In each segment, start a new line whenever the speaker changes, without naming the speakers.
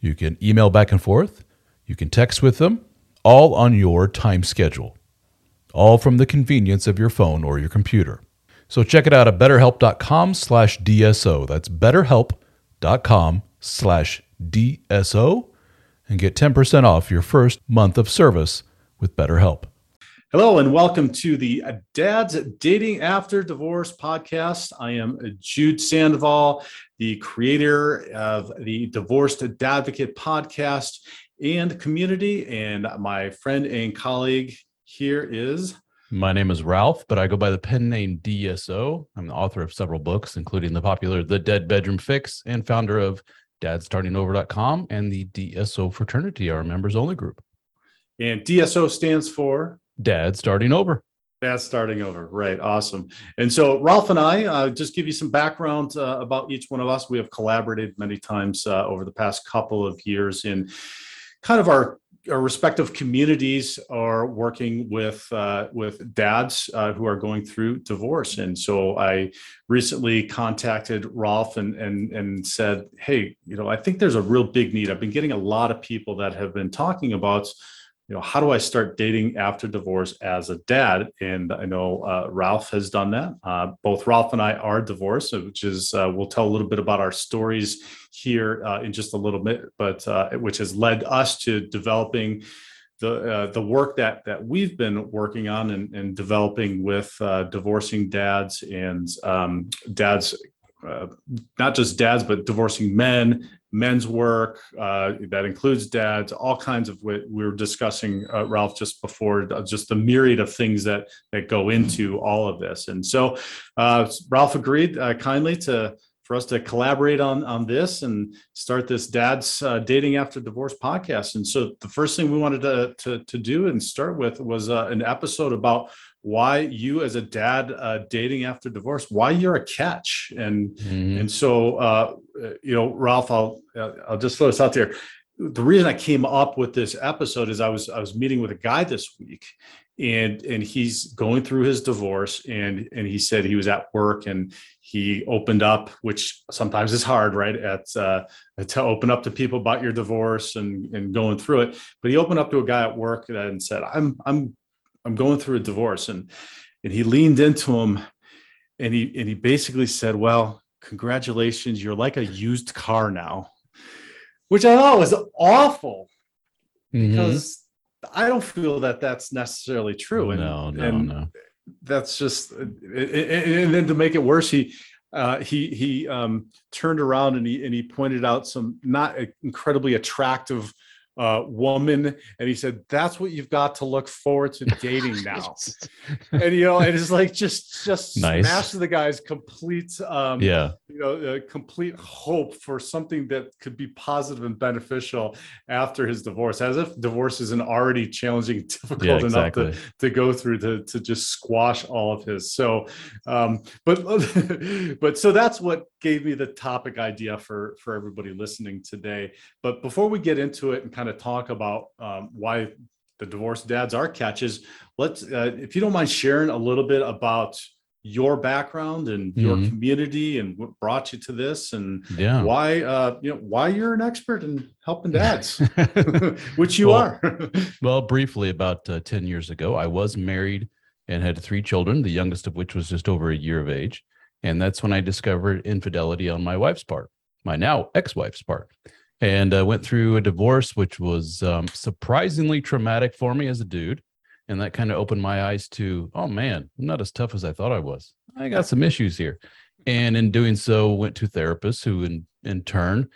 You can email back and forth. You can text with them, all on your time schedule, all from the convenience of your phone or your computer. So check it out at betterhelp.com slash DSO. That's betterhelp.com slash DSO and get 10% off your first month of service with BetterHelp.
Hello and welcome to the Dad's Dating After Divorce podcast. I am Jude Sandoval, the creator of the Divorced Advocate podcast and community. And my friend and colleague here is.
My name is Ralph, but I go by the pen name DSO. I'm the author of several books, including the popular The Dead Bedroom Fix and founder of dadstartingover.com and the DSO fraternity, our members only group.
And DSO stands for
Dad Starting Over.
Dad Starting Over. Right. Awesome. And so Ralph and I uh, just give you some background uh, about each one of us. We have collaborated many times uh, over the past couple of years in kind of our our respective communities are working with uh, with dads uh, who are going through divorce, and so I recently contacted Ralph and and and said, "Hey, you know, I think there's a real big need. I've been getting a lot of people that have been talking about." You know how do i start dating after divorce as a dad? And i know uh, ralph has done that. Uh, both ralph and i are divorced which is uh, we'll tell a little bit about our stories here uh, in just a little bit but uh, which has led us to developing the uh, the work that that we've been working on and, and developing with divorcing dads and um, dads not just dads but divorcing men men's work uh, that includes dads all kinds of what we were discussing uh, ralph just before uh, just the myriad of things that that go into all of this. And so uh, ralph agreed uh, kindly to for us to collaborate on on this and start this dad's uh, dating after divorce podcast. And so the first thing we wanted to to, to do and start with was an episode about why you as a dad uh, dating after divorce why you're a catch? And mm-hmm. and so uh, you know ralph i'll uh, i'll just throw this out there. The reason i came up with this episode is i was i was meeting with a guy this week and and he's going through his divorce and and he said he was at work and he opened up which sometimes is hard right at uh, to open up to people about your divorce and and going through it. But he opened up to a guy at work and said i'm i'm I'm going through a divorce. And and he leaned into him and he and he basically said, Well, congratulations, you're like a used car now. Which I thought was awful mm-hmm. because I don't feel that that's necessarily true.
And, no, no, and no.
That's just, and then to make it worse, he uh, he he um, turned around and he and he pointed out some not incredibly attractive uh, woman, and he said, "That's what you've got to look forward to dating now." and you know, and it's like just just nice. smash the guy's complete, um,
yeah,
you know, uh, complete hope for something that could be positive and beneficial after his divorce, as if divorce isn't already challenging, difficult yeah, exactly. enough to, to go through to to just squash all of his. So, um, but but so that's what gave me the topic idea for for everybody listening today. But before we get into it and kind of talk about um, why the divorced dads are catches, let's uh, if you don't mind sharing a little bit about your background and your mm-hmm. community and what brought you to this and yeah. why uh, you know why you're an expert in helping dads which you
well,
are
well briefly about uh, 10 years ago i was married and had three children the youngest of which was just over a year of age and that's when I discovered infidelity on my wife's part, my now ex wife's part. And I went through a divorce, which was um, surprisingly traumatic for me as a dude. And that kind of opened my eyes to, oh man, I'm not as tough as I thought I was. I got some issues here. And in doing so, went to therapists who, in, in turn,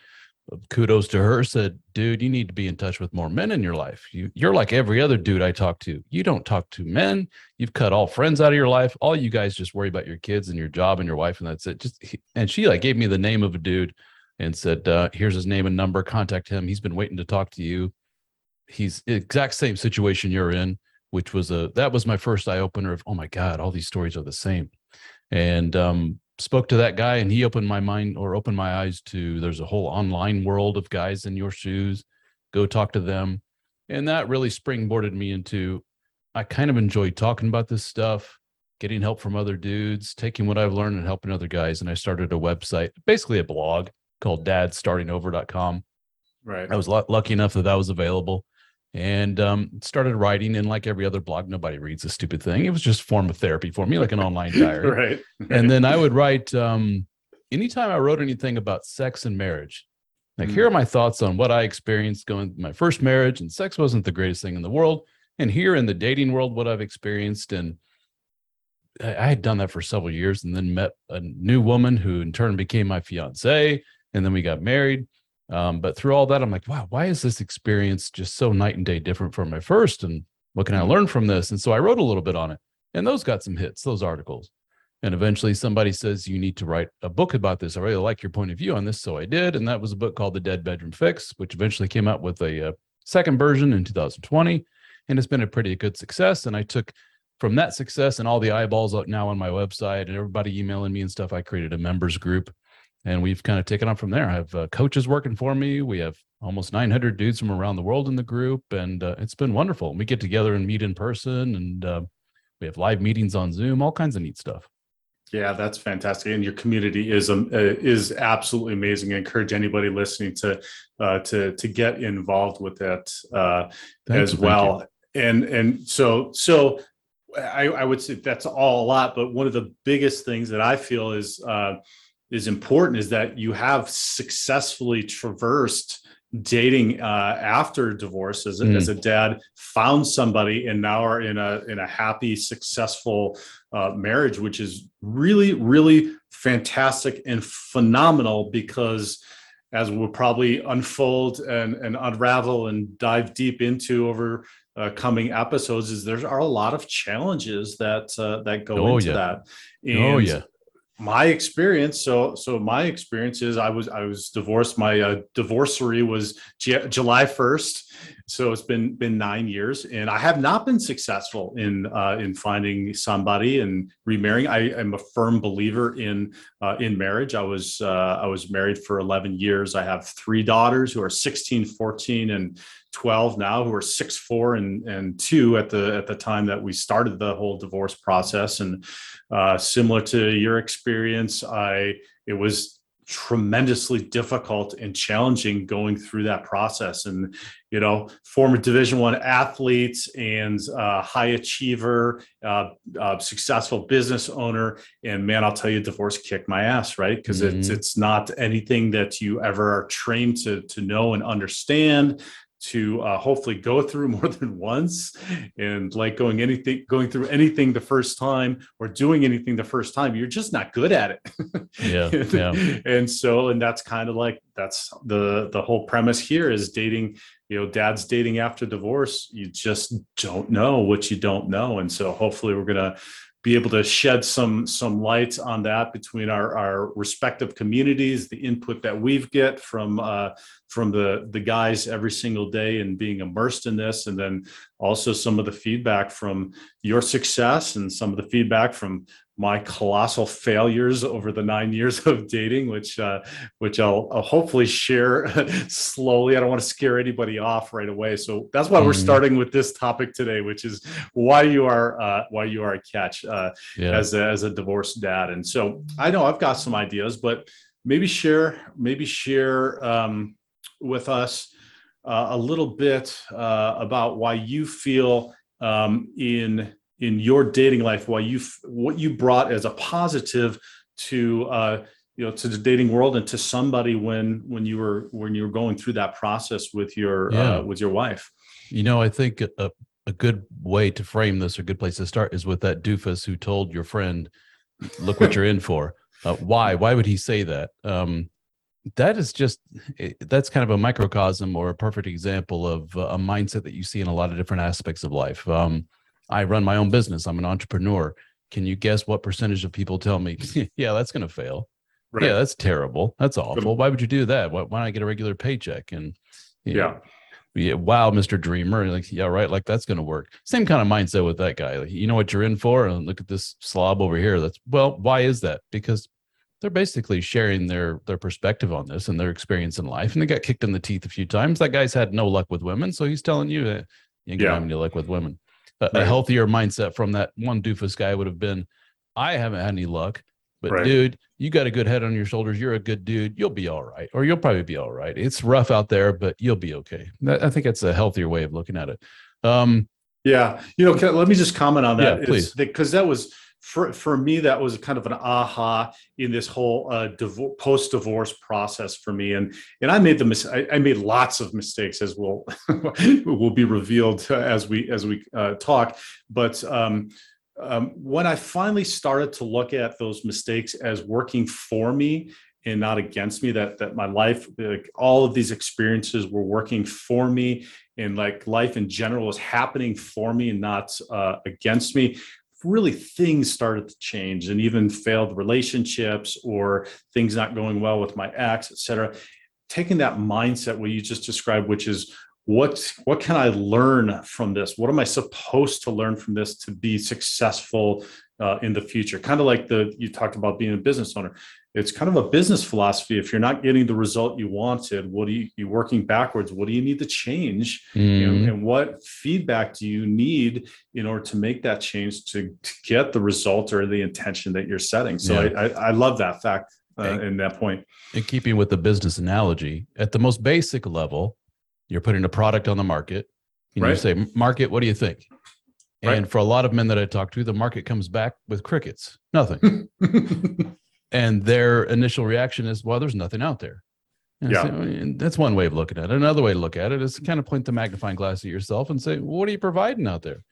kudos to her, said, dude, you need to be in touch with more men in your life. You, you're like every other dude I talk to. You don't talk to men. You've cut all friends out of your life. All you guys just worry about your kids and your job and your wife, and that's it. Just and she like gave me the name of a dude and said, uh, "Here's his name and number. Contact him. He's been waiting to talk to you. He's exact same situation you're in." Which was a that was my first eye opener of oh my god, all these stories are the same, and um, spoke to that guy and he opened my mind or opened my eyes to there's a whole online world of guys in your shoes. Go talk to them, and that really springboarded me into I kind of enjoy talking about this stuff getting help from other dudes, taking what I've learned and helping other guys. And I started a website, basically a blog called dadstartingover.com.
Right.
I was l- lucky enough that that was available and um, started writing. And like every other blog, nobody reads a stupid thing. It was just form of therapy for me, like an online diary.
right.
And then I would write um, anytime I wrote anything about sex and marriage. Like,
Mm.
here are my thoughts on what I experienced going my first marriage, and sex wasn't the greatest thing in the world. And here in the dating world, what I've experienced, and I I had done that for several years, and then met a new woman who in turn became my fiance, and then we got married. Um, but through all that, I'm like, wow, why is this experience just so night and day different from my first? And what can I
Mhm.
learn from this? And so I wrote a little bit on it, and those got some hits, those articles. And eventually somebody says, You need to write a book about this. I really like your point of view on this. So I did. And that was a book called The Dead Bedroom Fix, which eventually came out with a uh, second version in 2020. And it's been a pretty good success. And I took from that success and all the eyeballs out now on my website and everybody emailing me and stuff, I created a members group. And we've kind of taken on from there. I have uh, coaches working for me. We have almost 900 dudes from around the world in the group. And uh, it's been wonderful. We get together and meet in person and uh, we have live meetings on Zoom, all kinds of neat stuff.
Yeah, that's fantastic, and your community is um, uh, is absolutely amazing. I encourage anybody listening to uh, to to get involved with that uh, as
you,
well. And and so so I, I would say that's all a lot, but one of the biggest things that I feel is uh, is important is that you have successfully traversed dating uh, after divorce as a,
Mm.
as a dad found somebody and now are in a in a happy successful uh, marriage which is really really fantastic and phenomenal because as we'll probably unfold and, and unravel and dive deep into over uh, coming episodes is there are a lot of challenges that uh, that go
Oh,
into
yeah.
that
oh,
And
yeah.
My experience so so my experience is i was i was divorced my uh, divorcery was july 1st so it's been been nine years and i have not been successful in uh, in finding somebody and remarrying. I am a firm believer in uh, in marriage. I was uh, i was married for 11 years. I have three daughters who are 16 14 and 12 now who are six four and and two at the at the time that we started the whole divorce process and uh, similar to your experience, I it was tremendously difficult and challenging going through that process. And you know, former Division One athletes and uh, high achiever, uh, uh, successful business owner, and man, I'll tell you, divorce kicked my ass, right? Because it's
Mhm.
it's not anything that you ever are trained to to know and understand to uh, hopefully go through more than once and like going anything going through anything the first time or doing anything the first time you're just not good at it
Yeah, yeah.
and so and that's kind of like that's the the whole premise here is dating you know dad's dating after divorce you just don't know what you don't know and so hopefully we're going to be able to shed some some light on that between our our respective communities the input that we've get from uh from the the guys every single day and being immersed in this and then also some of the feedback from your success and some of the feedback from my colossal failures over the nine years of dating which uh which i'll, I'll hopefully share slowly i don't want to scare anybody off right away so that's why we're
Mhm.
starting with this topic today which is why you are uh why you are a catch uh
Yeah.
as a, as a divorced dad. And so I know I've got some ideas, but maybe share maybe share um, with us uh, a little bit uh, about why you feel um, in in your dating life, why you what you brought as a positive to uh, you know to the dating world and to somebody when when you were when you were going through that process with your
Yeah.
uh, with your wife
You know, I think a, a good way to frame this, or a good place to start, is with that doofus who told your friend, "Look what you're in for." Uh, why? Why would he say that? Um, that is just that's kind of a microcosm or a perfect example of uh, a mindset that you see in a lot of different aspects of life. Um, I run my own business. I'm an entrepreneur. Can you guess what percentage of people tell me, "Yeah, that's going to fail." Yeah, that's terrible. That's awful. Why would you do that? Why, why not I get a regular paycheck? And you know,
yeah
yeah, wow, Mr. Dreamer. Like, yeah, right. Like that's going to work. Same kind of mindset with that guy. Like, you know what you're in for? And look at this slob over here. That's well, why is that? Because they're basically sharing their their perspective on this and their experience in life. And they got kicked in the teeth a few times. That guy's had no luck with women, so he's telling you that you ain't gonna
Yeah.
have any luck with women. A,
Right.
healthier mindset from that one doofus guy would have been, I haven't had any luck. But
Right.
dude, you got a good head on your shoulders. You're a good dude. You'll be all right, or you'll probably be all right. It's rough out there, but you'll be okay. I think that's a healthier way of looking at it. Um,
Yeah, you know, let me just comment on that.
Yeah, please.
Because that was for for me, that was kind of an aha in this whole uh, divo- post divorce process for me, and and I made the mis- I, I made lots of mistakes as will will be revealed as we as we uh, talk, but. Um, um, when I finally started to look at those mistakes as working for me and not against me, that that my life, like all of these experiences were working for me, and like life in general was happening for me and not uh, against me really things started to change and even failed relationships or things not going well with my ex et cetera. Taking that mindset what you just described which is what what can i learn from this? What am i supposed to learn from this to be successful uh, in the future? Kind of like the you talked about being a business owner it's kind of a business philosophy if you're not getting the result you wanted what do you you working backwards what do you need to change
mm,
and, and what feedback do you need in order to make that change to, to get the result or the intention that you're setting so
Yeah.
I, I i love that fact uh,
Hey.
in that point
in keeping with the business analogy, at the most basic level, you're putting a product on the market. And you say, Market, what do you think?
Right.
And for a lot of men that I talk to, the market comes back with crickets, nothing. and their initial reaction is, well, there's nothing out there. And
Yeah.
say, "Well, and that's one way of looking at it. Another way to look at it is kind of point the magnifying glass at yourself and say, well, what are you providing out there?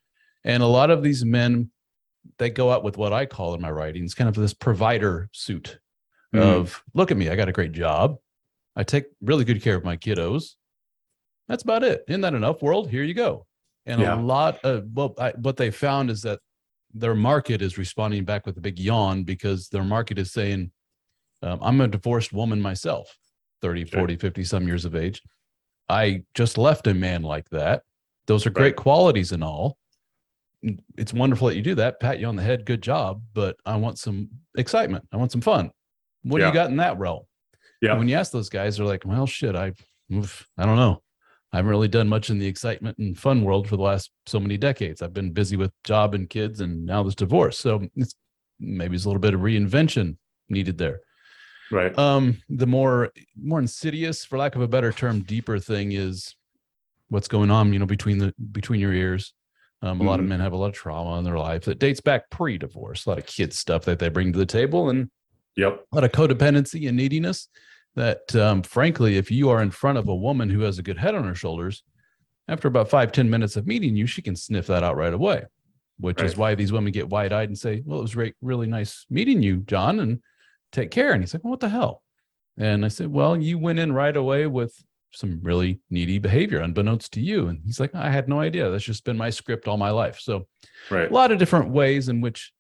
And a lot of these men, they go out with what I call in my writings kind of this provider suit
Mhm.
of look at me, I got a great job. I take really good care of my kiddos. That's about it. Isn't that enough, world? Here you go. And
Yeah.
a lot of well, I, what they found is that their market is responding back with a big yawn because their market is saying, um, I'm a divorced woman myself, 30,
Okay.
40, 50 some years of age. I just left a man like that. Those are great
Right.
qualities and all. It's wonderful that you do that. Pat you on the head. Good job. But I want some excitement. I want some fun. What do you got in that realm?
Yeah.
And when you ask those guys, they're like, well, shit, I, oof, I don't know. I haven't really done much in the excitement and fun world for the last so many decades. I've been busy with job and kids and now this divorce. So it's maybe it's a little bit of reinvention needed there.
right
Um, the more more insidious, for lack of a better term, deeper thing is what's going on, you know, between the between your ears. Um, a lot of
Mhm.
men have a lot of trauma in their life that dates back pre-divorce, a lot of kid stuff that they bring to the table, and
yep
a lot of codependency and neediness that um, frankly if you are in front of a woman who has a good head on her shoulders after about five ten minutes of meeting you she can sniff that out right away which is why these women get wide-eyed and say well it was re- really nice meeting you john and take care. And he's like well, what the hell? And i said well you went in right away with some really needy behavior unbeknownst to you. And he's like i had no idea. That's just been my script all my life. So
right.
a lot of different ways in which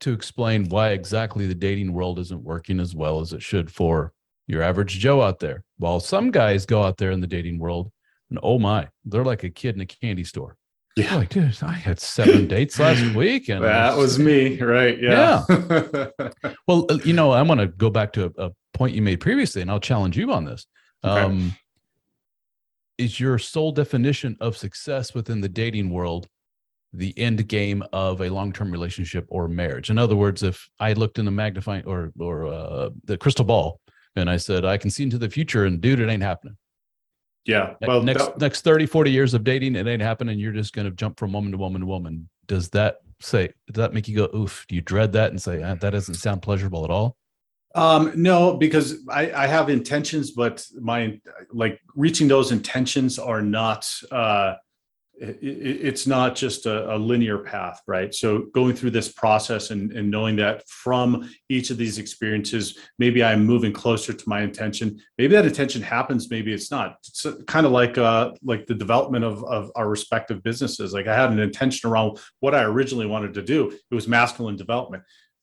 to explain why exactly the dating world isn't working as well as it should for your average Joe out there. While some guys go out there in the dating world and oh my, they're like a kid in a candy store.
Yeah
like, dude, I had seven dates last week. And
that was me right yeah
Well, uh, you know, I want to go back to a, a point you made previously, and I'll challenge you on this.
Okay.
Um, is your sole definition of success within the dating world the end game of a long-term relationship or marriage? In other words, if I looked in the magnifying or or uh, the crystal ball and I said I can see into the future, and dude, it ain't happening.
yeah well
next
that-
next 30, 40 years of dating, it ain't happening. You're just going to jump from woman to woman to woman. Does that say? Does that make you go oof? Do you dread that and say ah, that doesn't sound pleasurable at all?
Um, no, because I, I have intentions, but my like reaching those intentions are not uh it's not just a, a, linear path, right? So going through this process and, and knowing that from each of these experiences, maybe I'm moving closer to my intention. Maybe that intention happens, maybe it's not. It's kind of like uh, like the development of, of our respective businesses. Like I had an intention around what I originally wanted to do. It was masculine development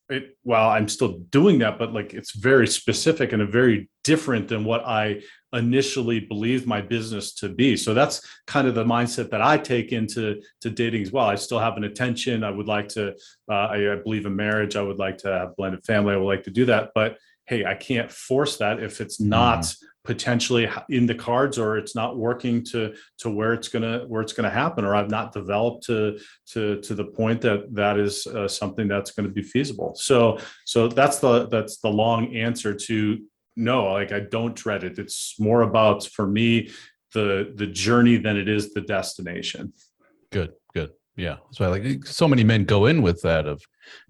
it i'm still doing that but like it's very specific and a very different than what i initially believed my business to be. So that's kind of the mindset that i take into to dating as well. I still have an attention. I would like to uh, I, I believe in marriage. I would like to have blended family. I would like to do that. But hey i can't force that if it's not mm potentially in the cards or it's not working to to where it's gonna where it's gonna happen or i've not developed to to to the point that that is uh, something that's going to be feasible. So so that's the that's the long answer to no like i don't dread it. It's more about for me the the journey than it is the destination.
Good good. Yeah. So I like so many men go in with that of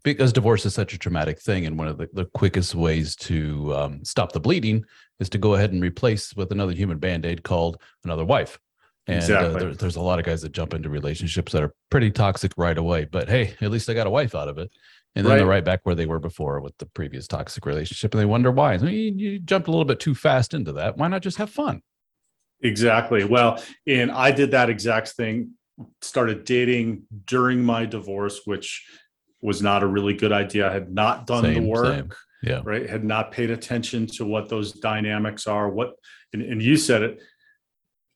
because divorce is such a traumatic thing and one of the, the quickest ways to um, stop the bleeding is to go ahead and replace with another human band-aid called another wife. And uh, exactly. uh, there, there's a lot of guys that jump into relationships that are pretty toxic right away but hey at least i got a wife out of it and then right. they're right. back where they were before with the previous toxic relationship and they wonder why. I mean, you jumped a little bit too fast into that. Why not just have fun?
Exactly. Well and i did that exact thing started dating during my divorce which was not a really good idea. I had not done same, the work same
yeah.
right? Had not paid attention to what those dynamics are what and, and you said it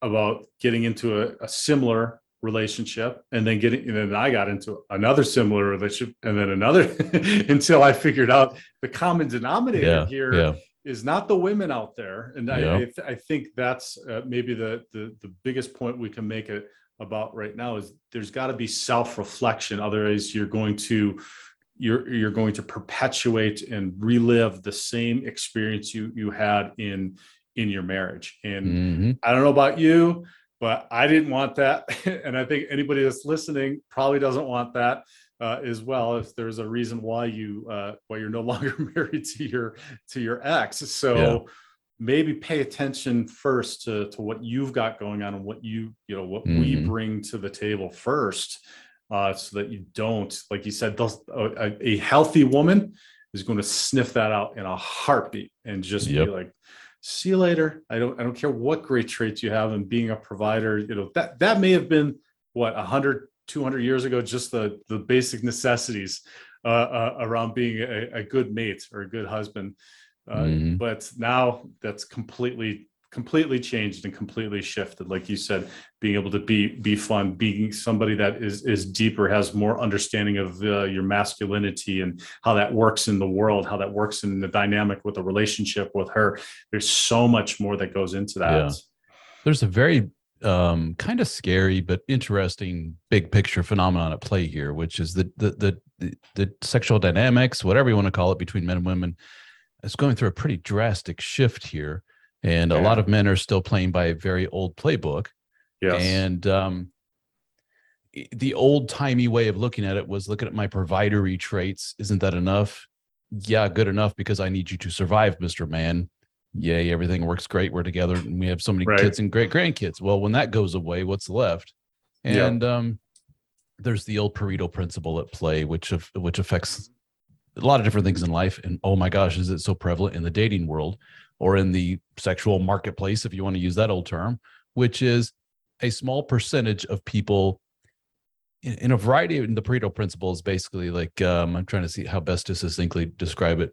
about getting into a, a similar relationship and then getting and then I got into another similar relationship and then another until I figured out the common denominator yeah, here yeah. is not the women out there and I, I, I, think that's uh, maybe the, the the biggest point we can make it about right now is there's got to be self-reflection otherwise you're going to you're you're going to perpetuate and relive the same experience you you had in in your marriage and mm-hmm. i don't know about you but i didn't want that and i think anybody that's listening probably doesn't want that uh, as well if there's a reason why you uh, why you're no longer married to your to your ex so yeah. maybe pay attention first to to what you've got going on and what you you know what mm-hmm. we bring to the table first uh, so that you don't, like you said, those, a, a, healthy woman is going to sniff that out in a heartbeat and just yep. be like, "See you later." I don't, I don't care what great traits you have, and being a provider, you know that that may have been what 100, 200 years ago, just the the basic necessities uh, uh, around being a, a, good mate or a good husband. Uh, mm-hmm. But now that's completely completely changed and completely shifted like you said being able to be be fun being somebody that is is deeper has more understanding of uh, your masculinity and how that works in the world how that works in the dynamic with the relationship with her. There's so much more that goes into that. Yeah.
there's a very um, kind of scary but interesting big picture phenomenon at play here which is the the the the, the sexual dynamics whatever you want to call it between men and women. Is going through a pretty drastic shift here and yeah. a lot of men are still playing by a very old playbook. Yes. And um, the old timey way of looking at it was looking at my providery traits. Isn't that enough? Yeah, good enough because I need you to survive, Mr. Man. Yay, everything works great. We're together and we have so many right. kids and great grandkids. Well, when that goes away, what's left? And yep. um, there's the old Pareto principle at play, which of, which affects a lot of different things in life. And oh my gosh, is it so prevalent in the dating world? Or in the sexual marketplace, if you want to use that old term, which is a small percentage of people in, in a variety of the Pareto principle is basically like um, I'm trying to see how best to succinctly describe it.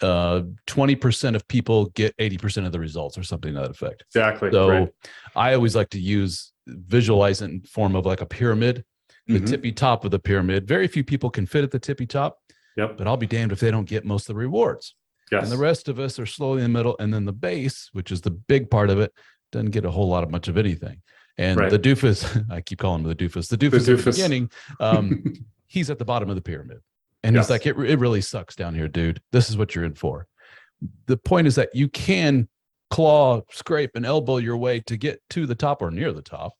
Uh, 20% of people get 80% of the results or something to that effect.
Exactly.
So right. I always like to use visualize it in form of like a pyramid, the mm-hmm. tippy top of the pyramid. Very few people can fit at the tippy top.
Yep.
But I'll be damned if they don't get most of the rewards. Yes. And the rest of us are slowly in the middle. And then the base, which is the big part of it, doesn't get a whole lot of much of anything. And right. the doofus, I keep calling him the doofus, the doofus, the doofus. at the beginning, um, he's at the bottom of the pyramid. And yes. he's like, it, it really sucks down here, dude. This is what you're in for. The point is that you can claw, scrape, and elbow your way to get to the top or near the top.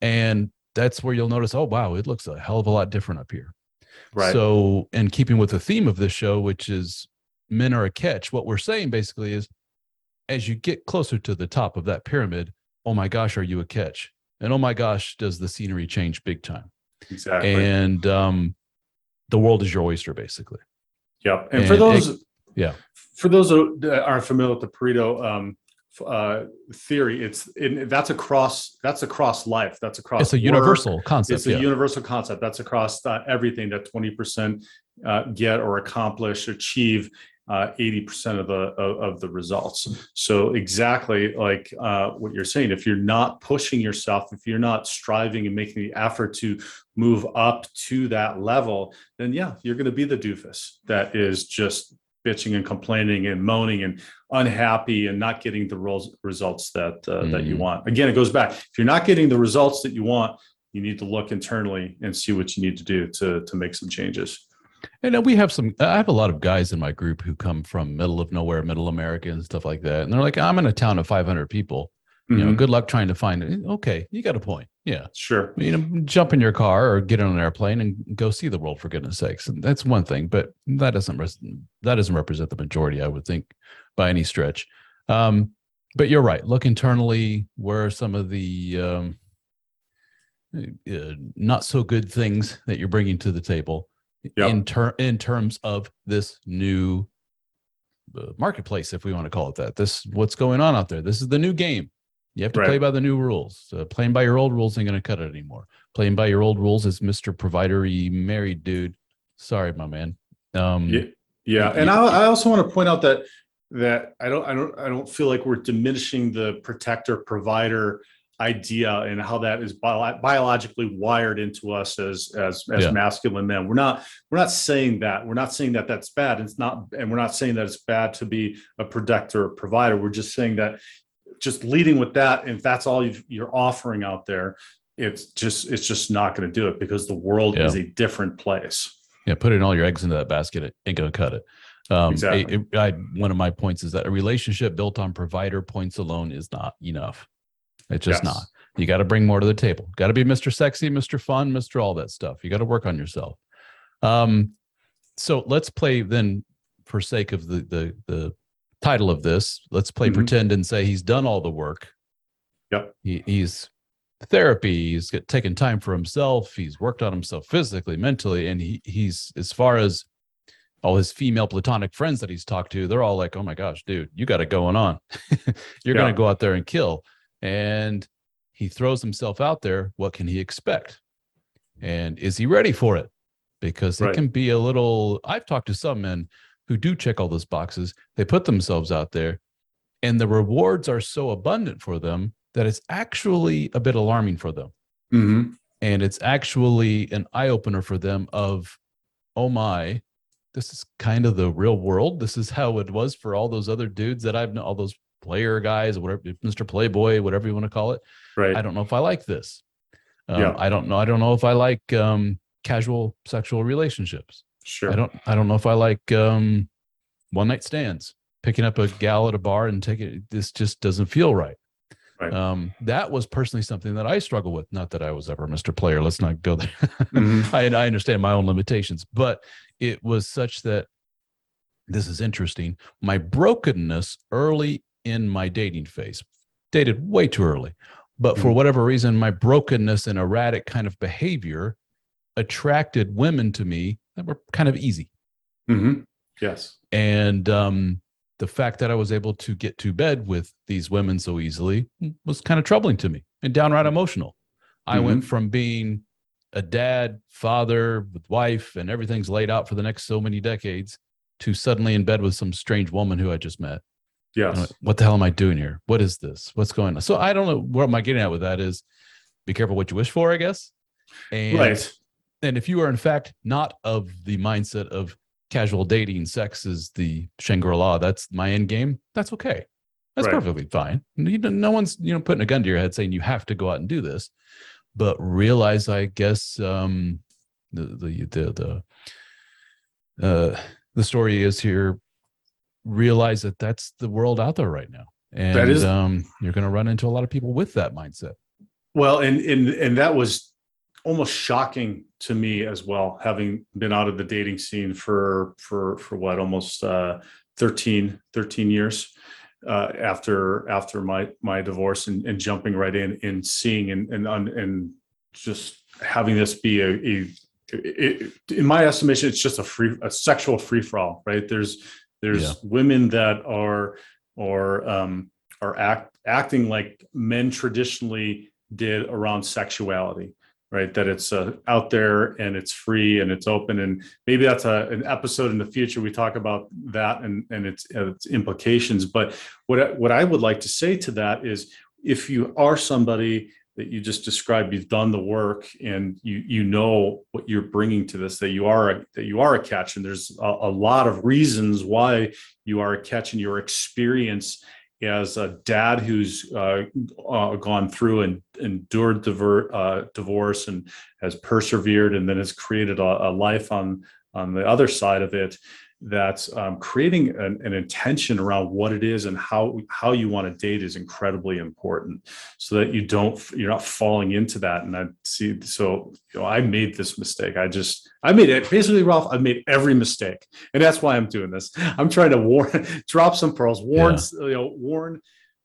And that's where you'll notice, oh, wow, it looks a hell of a lot different up here. Right. So, and keeping with the theme of this show, which is men are a catch. What we're saying basically is as you get closer to the top of that pyramid, oh my gosh, are you a catch? And oh my gosh, does the scenery change big time?
Exactly.
And um, the world is your oyster, basically.
Yep. And, and for those, it,
yeah,
for those that aren't familiar with the Pareto um, uh, theory, it's it, that's across that's across life. That's across.
It's a work. universal concept.
It's a yeah. universal concept. That's across uh, everything that twenty percent uh, get or accomplish, achieve uh, 80% of the of, of, the results. So exactly like uh, what you're saying, if you're not pushing yourself, if you're not striving and making the effort to move up to that level, then yeah, you're going to be the doofus that is just bitching and complaining and moaning and unhappy and not getting the results that uh, mm-hmm. that you mm-hmm. want. Again, it goes back. If you're not getting the results that you want, you need to look internally and see what you need to do to to make some changes.
And we have some, I have a lot of guys in my group who come from middle of nowhere, middle America and stuff like that. And they're like, I'm in a town of 500 people. Mm-hmm. You know, mm-hmm. good luck trying to find it. Okay, you got a point. Yeah.
Sure.
You know, jump in your car or get on an airplane and go see the world for goodness sakes. And that's one thing, but that doesn't, that doesn't represent the majority, I would think, by any stretch. Um, but you're right. Look internally. Where are some of the um, uh, not so good things that you're bringing to the table? Yep. in ter- in terms of this new uh, marketplace, if we want to call it that. This what's going on out there. This is the new game. You have to right. play by the new rules. Uh, playing by your old rules ain't going to cut it anymore. Playing by your old rules is Mister Providery married dude. Sorry, my man.
Um, yeah, yeah. and I, I also want to point out that that I don't I don't I don't feel like we're diminishing the protector provider idea and how that is bio- biologically wired into us as as as yeah. masculine men we're not we're not saying that we're not saying that that's bad it's not and we're not saying that it's bad to be a protector or provider we're just saying that just leading with that if that's all you are offering out there it's just it's just not going to do it because the world yeah. is a different place
yeah putting all your eggs into that basket it ain't going to cut it um, exactly. It, it, I, one of my points is that a relationship built on provider points alone is not enough. It's just yes. not. You got to bring more to the table. Got to be Mr. Sexy, Mr. Fun, Mr. All that stuff. You got to work on yourself. Um, so let's play then, for sake of the the the title of this, let's play mm-hmm. pretend and say he's done all the work.
Yep.
He, he's therapy. He's got, taken time for himself. He's worked on himself physically, mentally, and he he's as far as all his female platonic friends that he's talked to, they're all like, "Oh my gosh, dude, you got it going on. You're yeah. gonna go out there and kill." And he throws himself out there, what can he expect? And is he ready for it? Because it right. can be a little. I've talked to some men who do check all those boxes. They put themselves out there, and the rewards are so abundant for them that it's actually a bit alarming for them.
Mm-hmm.
And it's actually an eye opener for them of, oh my, this is kind of the real world. This is how it was for all those other dudes that I've known, all those player guys, whatever, Mr. Playboy, whatever you want to call it.
Right.
I don't know if I like this. Um,
yeah.
I don't know. I don't know if I like um, casual sexual relationships.
Sure.
I don't. I don't know if I like um, one night stands. Picking up a gal at a bar and taking. This just doesn't feel right.
Right.
Um, that was personally something that I struggle with. Not that I was ever Mr. Player. Let's not go there. Mm-hmm. I, I understand my own limitations, but it was such that this is interesting. My brokenness early in my dating phase. Dated way too early. But for mm-hmm. whatever reason, my brokenness and erratic kind of behavior attracted women to me that were kind of easy.
Mm-hmm. Yes.
And um, the fact that I was able to get to bed with these women so easily was kind of troubling to me and downright emotional. I mm-hmm. went from being a dad, father with wife, and everything's laid out for the next so many decades to suddenly in bed with some strange woman who I just met.
Yes.
What the hell am I doing here? What is this? What's going on? So I don't know what am I getting at with that is be careful what you wish for, I guess. And,
right.
And if you are in fact not of the mindset of casual dating, sex is the Shangri-La, that's my end game, that's okay. That's right. perfectly fine. No one's, you know, putting a gun to your head saying you have to go out and do this. But realize, I guess, um, the the the the uh, the story is here realize that that's the world out there right now and that is, um, you're going to run into a lot of people with that mindset
well and and and that was almost shocking to me as well, having been out of the dating scene for for for what almost uh, 13, 13 years uh, after after my my divorce and, and jumping right in and seeing and and and just having this be a, a it, in my estimation, it's just a free a sexual free for all, right? There's there's yeah. women that are or um, are act, acting like men traditionally did around sexuality right? That it's uh, out there and it's free and it's open. And maybe that's a, an episode in the future we talk about that and, and its, its implications. But what, what i would like to say to that is if you are somebody that you just described you've done the work and you you know what you're bringing to this that you are a, that you are a catch and there's a, a lot of reasons why you are a catch and your experience as a dad who's uh, uh, gone through and endured diver, uh, divorce and has persevered and then has created a, a, life on on the other side of it that's um, creating an, an, intention around what it is and how how you want to date is incredibly important so that you don't you're not falling into that. And i see so you know i made this mistake. I just i made it basically ralph i made every mistake. And that's why i'm doing this. I'm trying to warn drop some pearls warn yeah. you know warn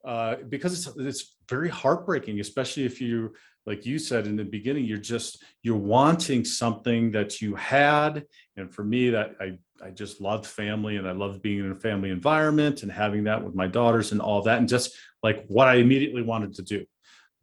uh, because it's it's very heartbreaking especially if you like you said in the beginning you're just you're wanting something that you had. And for me that i i just loved family and i loved being in a family environment and having that with my daughters and all that and just like what i immediately wanted to do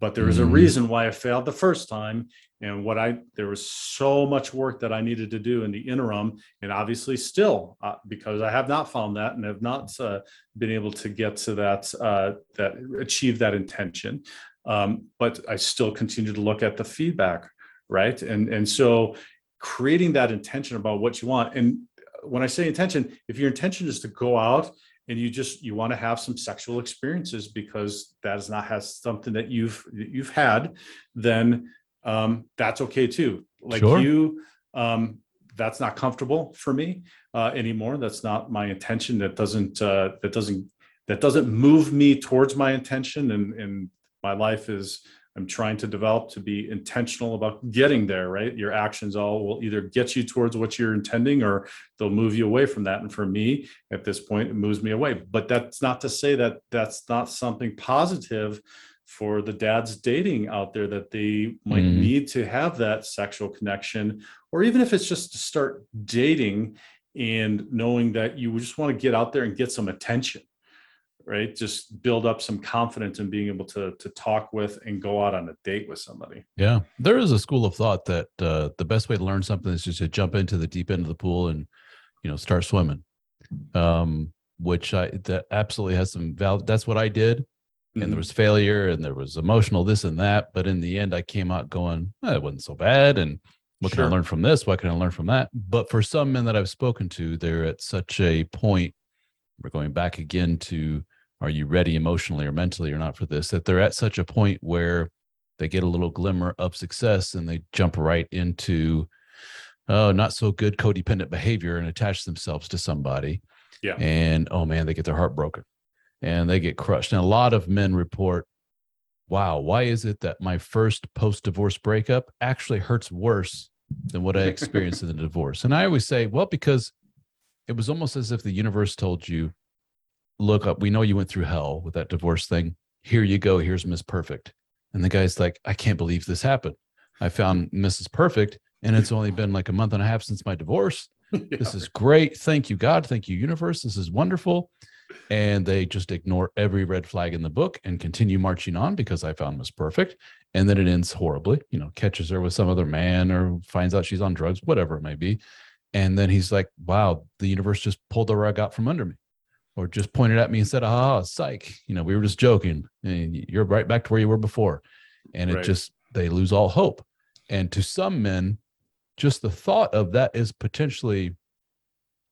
but there was a mm-hmm. reason why i failed the first time and what i there was so much work that i needed to do in the interim and obviously still uh, because i have not found that and have not uh, been able to get to that uh, that achieve that intention um, but I still continue to look at the feedback, right? And and so creating that intention about what you want. And when I say intention, if your intention is to go out and you just you want to have some sexual experiences because that is not has something that you've that you've had, then um, that's okay too. Like sure. you, um, that's not comfortable for me uh, anymore. That's not my intention. That doesn't uh, that doesn't that doesn't move me towards my intention and and my life is I'm trying to develop to be intentional about getting there, right? Your actions all will either get you towards what you're intending or they'll move you away from that. And for me, at this point, it moves me away. But that's not to say that that's not something positive for the dads dating out there that they might mm. need to have that sexual connection, or even if it's just to start dating and knowing that you just want to get out there and get some attention right? Just build up some confidence in being able to to talk with and go out on a date with somebody.
Yeah there is a school of thought that uh, the best way to learn something is just to jump into the deep end of the pool and you know start swimming. Um which i that absolutely has some value that's what i did. And mm-hmm. there was failure and there was emotional this and that but in the end i came out going oh, it wasn't so bad. And what sure. can i learn from this? What can i learn from that? But for some men that i've spoken to they're at such a point we're going back again to are you ready emotionally or mentally or not for this that they're at such a point where they get a little glimmer of success and they jump right into oh not so good codependent behavior and attach themselves to somebody.
Yeah.
And oh man they get their heart broken and they get crushed. And a lot of men report wow why is it that my first post divorce breakup actually hurts worse than what i experienced in the divorce? And i always say well because it was almost as if the universe told you look up, we know you went through hell with that divorce thing. Here you go. Here's Miss Perfect. And the guy's like, I can't believe this happened. I found Mrs. Perfect, and it's only been like a month and a half since my divorce. yeah. This is great. Thank you, God. Thank you, universe. This is wonderful. And they just ignore every red flag in the book and continue marching on because I found Miss Perfect. And then it ends horribly, you know, catches her with some other man or finds out she's on drugs, whatever it may be. And then he's like, wow, the universe just pulled the rug out from under me or just pointed at me and said, "Ah, psych." You know, we were just joking, and you're right back to where you were before, and it right. just they lose all hope. And to some men, just the thought of that is potentially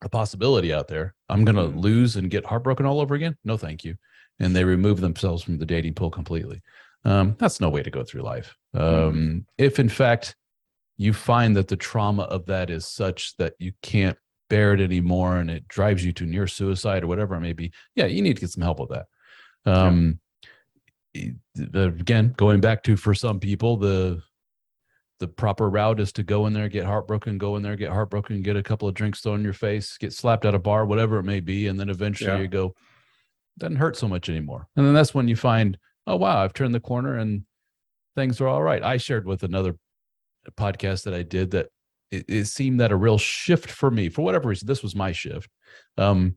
a possibility out there. I'm going to mm-hmm. lose and get heartbroken all over again. No, thank you. And they remove themselves from the dating pool completely. Um, that's no way to go through life. Um, mm-hmm. If in fact you find that the trauma of that is such that you can't bear it anymore and it drives you to near suicide or whatever it may be, yeah, you need to get some help with that. Um, yeah. Again, going back to for some people, the the proper route is to go in there, get heartbroken, go in there, get heartbroken, get a couple of drinks thrown in your face, get slapped at a bar, whatever it may be, and then eventually
Yeah.
you go, doesn't hurt so much anymore. And then that's when you find, oh wow, I've turned the corner and things are all right. I shared with another podcast that I did that it, it seemed that a real shift for me, for whatever reason, this was my shift, um,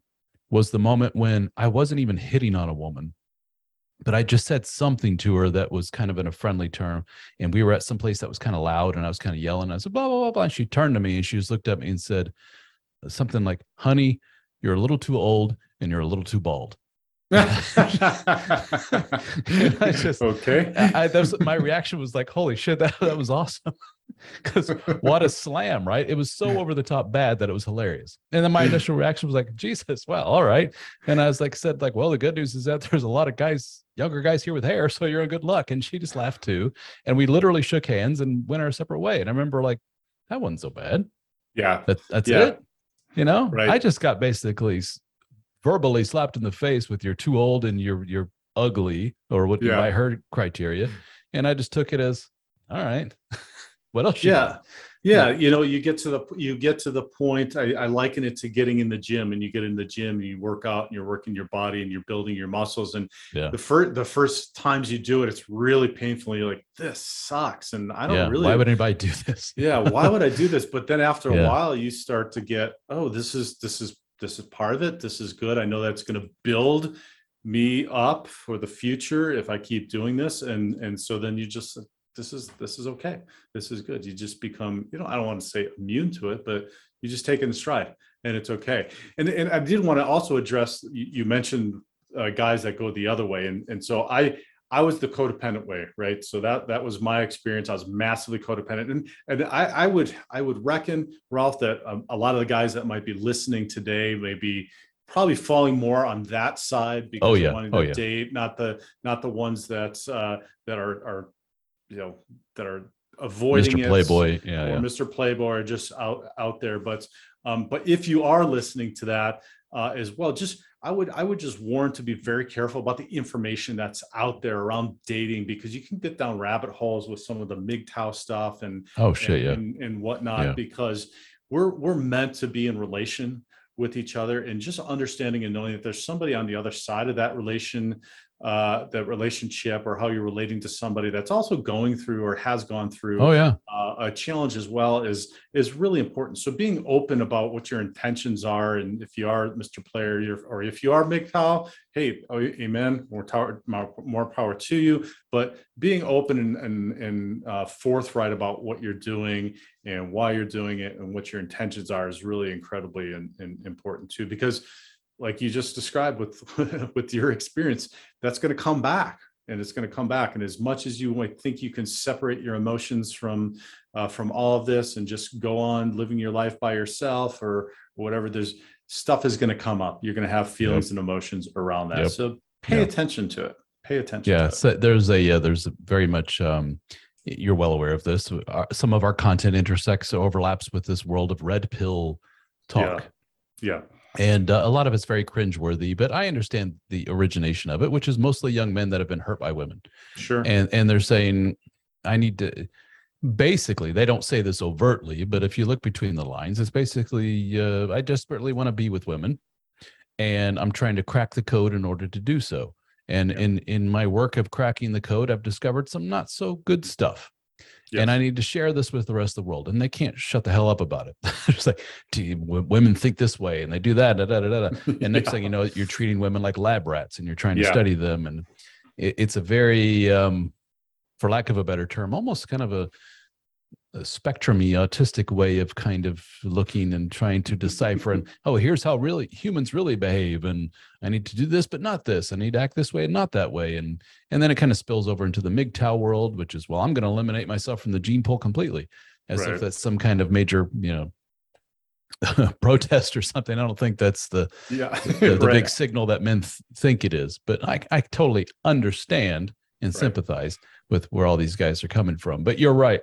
was the moment when I wasn't even hitting on a woman, but I just said something to her that was kind of in a friendly term. And we were at some place that was kind of loud and I was kind of yelling. I said, blah, blah, blah, blah. And she turned to me and she just looked at me and said something like, honey, you're a little too old and you're a little too bald. I just-
okay.
I, that was, my reaction was like, holy shit, that, that was awesome. Because what a slam, right? It was so over the top bad that it was hilarious. And then my initial reaction was like, Jesus, well, all right. And I was like, said, like, well, the good news is that there's a lot of guys, younger guys here with hair, so you're in good luck. And she just laughed too. And we literally shook hands and went our separate way. And I remember like, that wasn't so bad.
Yeah.
That, that's
Yeah.
it. You know,
Right.
I just got basically verbally slapped in the face with you're too old and you're you're ugly or what
Yeah.
by her criteria, and I just took it as all right. what else?
Yeah. Yeah, you know, you get to the you get to the point. I, I liken it to getting in the gym, and you get in the gym, and you work out, and you're working your body, and you're building your muscles. And
Yeah.
the first the first times you do it, it's really painful. You're like, this sucks, and I don't
yeah.
really.
Why would anybody do this?
yeah, why would I do this? But then after a
Yeah.
while, you start to get, oh, this is this is this is part of it. This is good. I know that's going to build me up for the future if I keep doing this. And and so then you just this is this is okay. This is good. You just become, you know, I don't want to say immune to it, but you just take it in stride and it's okay. And and I did want to also address you, mentioned uh, guys that go the other way. And and so I I was the codependent way, right? So that that was my experience. I was massively codependent, and and I, I would I would reckon Ralph that um, a lot of the guys that might be listening today may be probably falling more on that side because
Oh, yeah.
wanting to
Oh, yeah.
date, not the not the ones that uh, that are are you know that are avoiding
Mr. Playboy. Yeah,
or
yeah.
Mr. Playboy are just out out there. But um, but if you are listening to that uh, as well, just I would I would just warn to be very careful about the information that's out there around dating because you can get down rabbit holes with some of the MGTOW stuff and
Oh shit,
and,
yeah.
and, and whatnot
Yeah.
because we're we're meant to be in relation with each other and just understanding and knowing that there's somebody on the other side of that relation uh that relationship or how you're relating to somebody that's also going through or has gone through
Oh yeah.
uh, a challenge as well is is really important. So being open about what your intentions are, and if you are Mr. Player, you're, or if you are MGTOW, hey, oh, amen, more power, more, more power to you. But being open and and, and uh, forthright about what you're doing and why you're doing it and what your intentions are is really incredibly and, and important too, because like you just described with with your experience, that's going to come back and it's going to come back. And as much as you might think you can separate your emotions from uh, from all of this and just go on living your life by yourself or whatever, there's stuff is going to come up. You're going to have feelings and emotions around that.
Yep.
So pay
Yeah.
attention to it. Pay attention.
Yeah,
to it.
so there's a uh, there's very much um, you're well aware of this. Some of our content intersects or overlaps with this world of red pill talk,
yeah.
And uh, a lot of it's very cringeworthy. But I understand the origination of it, which is mostly young men that have been hurt by women,
Sure.
and and they're saying, I need to. Basically, they don't say this overtly, but if you look between the lines, it's basically uh, I desperately want to be with women, and I'm trying to crack the code in order to do so. And
Yeah.
in in my work of cracking the code, I've discovered some not so good stuff. And I need to share this with the rest of the world, and they can't shut the hell up about it. it's like, "Do you- w- women think this way, and they do that, da, da, da, da, da." and next thing you know, you're treating women like lab rats, and you're trying to
Yeah.
study them, and it, it's a very, um, for lack of a better term, almost kind of a spectrumy, autistic way of kind of looking and trying to decipher. And oh, here's how really humans really behave, and I need to do this, but not this. I need to act this way and not that way, and and then it kind of spills over into the MGTOW world, which is well, I'm going to eliminate myself from the gene pool completely, as
Right.
if that's some kind of major, you know. protest or something. I don't think that's the
yeah.
the, the
Right.
big signal that men th- think it is. But I, I totally understand and
Right.
sympathize with where all these guys are coming from. But you're right.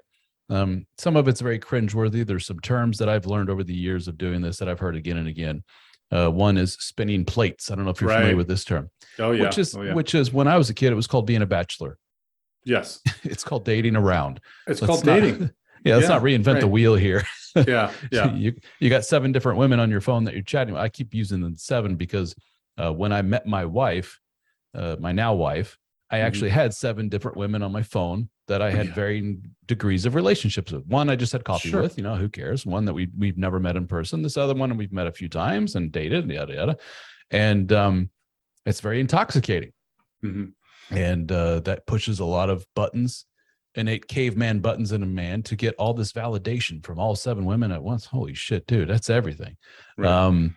Um, some of it's very cringeworthy. There's some terms that I've learned over the years of doing this that I've heard again and again. Uh, one is spinning plates. I don't know if you're familiar with this term,
oh yeah.
which is
oh, yeah.
which is when I was a kid, it was called being a bachelor.
yes.
it's called dating around.
It's
Let's
called
not-
dating.
Yeah, let's
Yeah,
not reinvent the wheel here.
Yeah, yeah,
you you got seven different women on your phone that you're chatting with. I keep using the seven because uh, when I met my wife, uh, my now wife, I
Mhm.
actually had seven different women on my phone that I had
Yeah.
varying degrees of relationships with. One I just had coffee
Sure.
with, you know, who cares? One that we we've never met in person. This other one we've met a few times and dated, and yada yada, and um, it's very intoxicating
Mhm.
and uh, that pushes a lot of buttons innate caveman buttons in a man to get all this validation from all seven women at once holy shit dude that's everything
Right.
um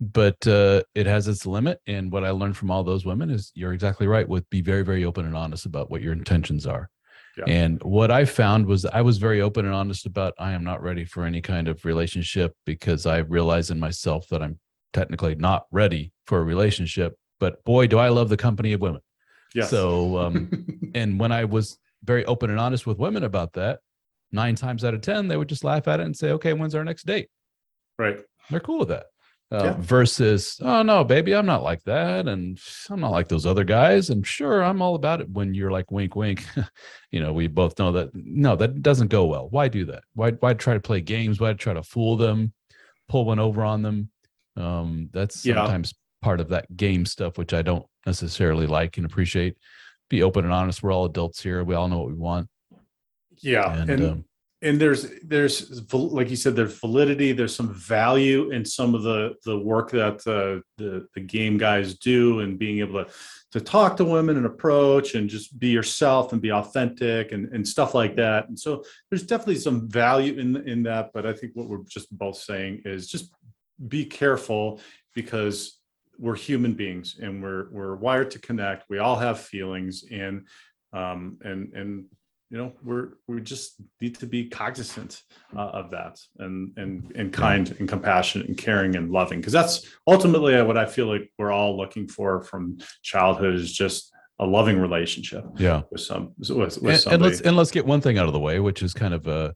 but uh it has its limit and what i learned from all those women is you're exactly right with be very very open and honest about what your intentions are
Yeah.
and what i found was i was very open and honest about i am not ready for any kind of relationship because i realize in myself that i'm technically not ready for a relationship but boy do i love the company of women
Yes.
so um and when I was very open and honest with women about that, nine times out of 10, they would just laugh at it and say, okay, when's our next date?
right.
They're cool with that. Uh,
Yeah.
Versus, oh no, baby, I'm not like that. And I'm not like those other guys. And sure, I'm all about it when you're like, wink, wink. you know, we both know that no, that doesn't go well. Why do that? Why, why try to play games? Why try to fool them, pull one over on them? Um, that's
Yeah.
sometimes part of that game stuff, which I don't necessarily like and appreciate. Be open and honest. We're all adults here. We all know what we want.
Yeah,
And,
and
um,
and there's there's like you said there's validity there's some value in some of the the work that uh, the the game guys do and being able to to talk to women and approach and just be yourself and be authentic and and stuff like that. And so there's definitely some value in in that but i think what we're just both saying is just be careful because we're human beings and we're we're wired to connect. We all have feelings and um and and you know we're we just need to be cognizant uh, of that and and and kind and compassionate and caring and loving because that's ultimately what i feel like we're all looking for from childhood is just a loving relationship
yeah.
with some with, with
and, and let's and let's get one thing out of the way, which is kind of uh